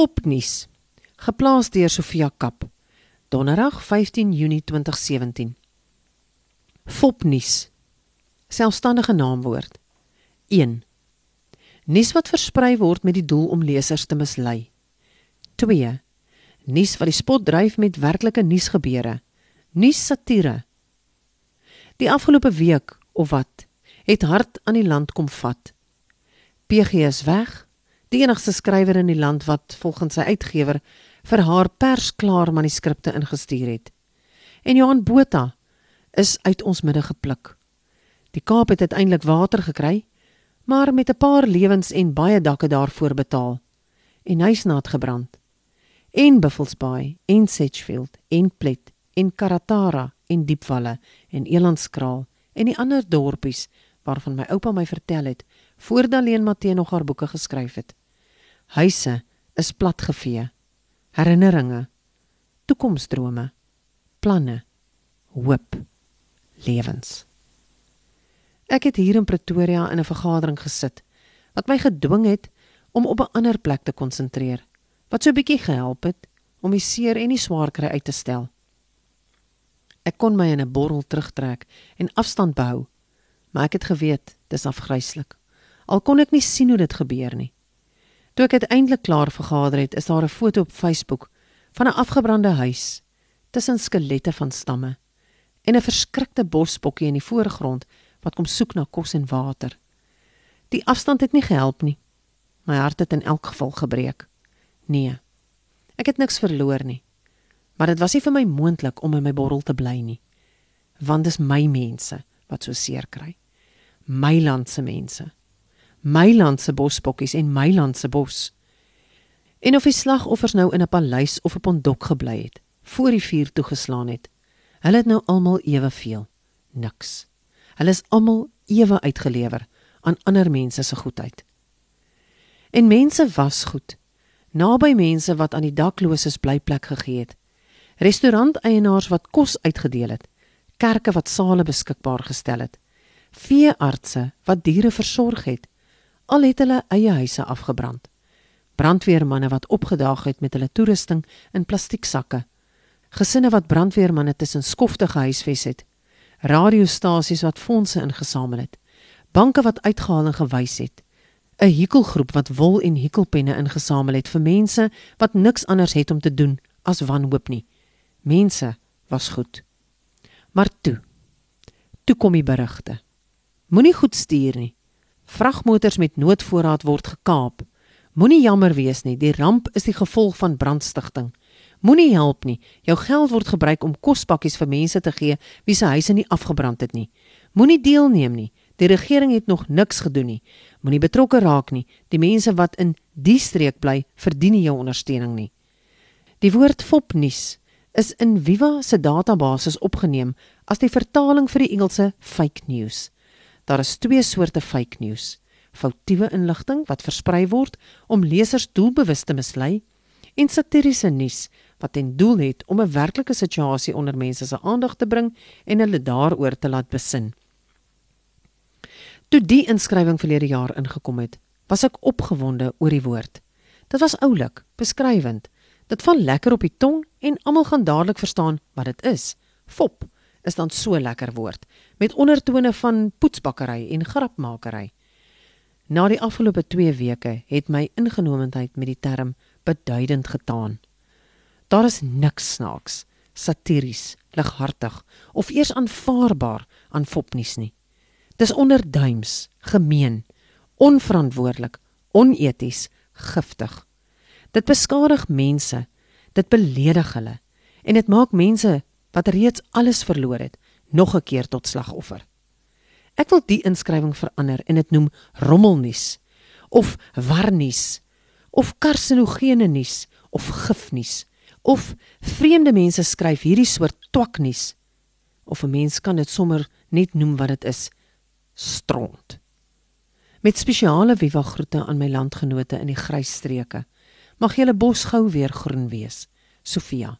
Fopnuus. Geplaas deur Sofia Kap. Donderdag 15 Junie 2017. Fopnuus. Selfstandige naamwoord. 1. Nuus wat versprei word met die doel om lesers te mislei. 2. Nuus wat die spot dryf met werklike nuusgebeure. Nuus satire. Die afgelope week of wat het hart aan die land kom vat. PG is weg. Die enigste skrywer in die land wat volgens sy uitgewer vir haar persklaar manuskripte ingestuur het. En Johan Botha is uit ons midde gepluk. Die Kaap het uiteindelik water gekry, maar met 'n paar lewens en baie dakke daarvoor betaal. En hy's naad gebrand. En Buffelsbaai, en Sedgefield, en Plet, en Karatara, en Diepvalle, en Elandskraal en die ander dorpies waarvan my oupa my vertel het voordat Leen Matthee nog haar boeke geskryf het. Huise is platgevee. Herinneringe, toekomsdrome, planne, hoop, lewens. Ek het hier in Pretoria in 'n vergadering gesit wat my gedwing het om op 'n ander plek te konsentreer. Wat so 'n bietjie gehelp het om die seer en die swaar kry uit te stel. Ek kon my in 'n borrel terugtrek en afstand behou, maar ek het geweet dis afgryslik. Al kon ek nie sien hoe dit gebeur nie. Toe ek uiteindelik klaar vergader het, is daar 'n foto op Facebook van 'n afgebrande huis tussen skelette van stamme en 'n verskrikte bosbokkie in die voorgrond wat kom soek na kos en water. Die afstand het nie gehelp nie. My hart het in elk geval gebreek. Nee. Ek het niks verloor nie. Maar dit was nie vir my moontlik om in my borrel te bly nie. Want dis my mense wat so seer kry. My land se mense. My land se bosbokkies en my land se bos. En of die slagoffers nou in 'n paleis of op 'n dok gebly het, voor die vuur toegeslaan het, hulle het nou almal eweveel. Niks. Hulle is almal ewe uitgelewer aan ander mense se goedheid. En mense was goed. Naby mense wat aan die dakloses blyplek gegee het. Restauranteienaars wat kos uitgedeel het. Kerke wat sale beskikbaar gestel het. Veeartse wat diere versorg het. Al het hulle eie huise afgebrand. Brandweermanne wat opgedaag het met hulle toerusting in plastieksakke. Gesinne wat brandweermanne tussen skofte gehuisves het radiostasies wat fondse ingesamel het, banke wat uitgehaal en gewys het, 'n hekelgroep wat wol en hekelpenne ingesamel het vir mense wat niks anders het om te doen as wanhoop nie. Mense was goed. Maar toe. Toe kom die berigte. Moenie goed stuur nie. Vragmotors met noodvoorraad word gekaap. Moenie jammer wees nie, die ramp is die gevolg van brandstigting. Moenie help nie. Jou geld word gebruik om kospakkies vir mense te gee wie se huise nie afgebrand het nie. Moenie deelneem nie. Die regering het nog niks gedoen nie. Moenie betrokke raak nie. Die mense wat in die streek bly, verdien nie jou ondersteuning nie. Die woord fopnuus is in Viva se database opgeneem as die vertaling vir die Engelse fake news. Daar is twee soorte fake news: foutiewe inligting wat versprei word om lesers doelbewus te mislei en satiriese nuus wat ten doel het om 'n werklike situasie onder mense se aandag te bring en hulle daaroor te laat besin. Toe die inskrywing verlede jaar ingekom het, was ek opgewonde oor die woord. Dit was oulik, beskrywend. Dit val lekker op die tong en almal gaan dadelik verstaan wat dit is. Fop is dan so lekker woord met ondertone van poetsbakkery en grapmakery. Na die afgelope 2 weke het my ingenomendheid met die term beduidend getaan. Daar is niks snaaks, satiries, lighartig of eers aanvaarbaar aan fopnuus nie. Dis onderduims, gemeen, onverantwoordelik, oneties, giftig. Dit beskadig mense, dit beledig hulle en dit maak mense wat reeds alles verloor het, nog 'n keer tot slagoffer. Ek wil die inskrywing verander en dit noem rommelnuus of warnuus of karsinogene nuus of gifnuus of vreemde mense skryf hierdie soort twaknuus of 'n mens kan dit sommer net noem wat dit is stront. Met spesiale viva groete aan my landgenote in die grys streke mag julle bos gou weer groen wees. Sofia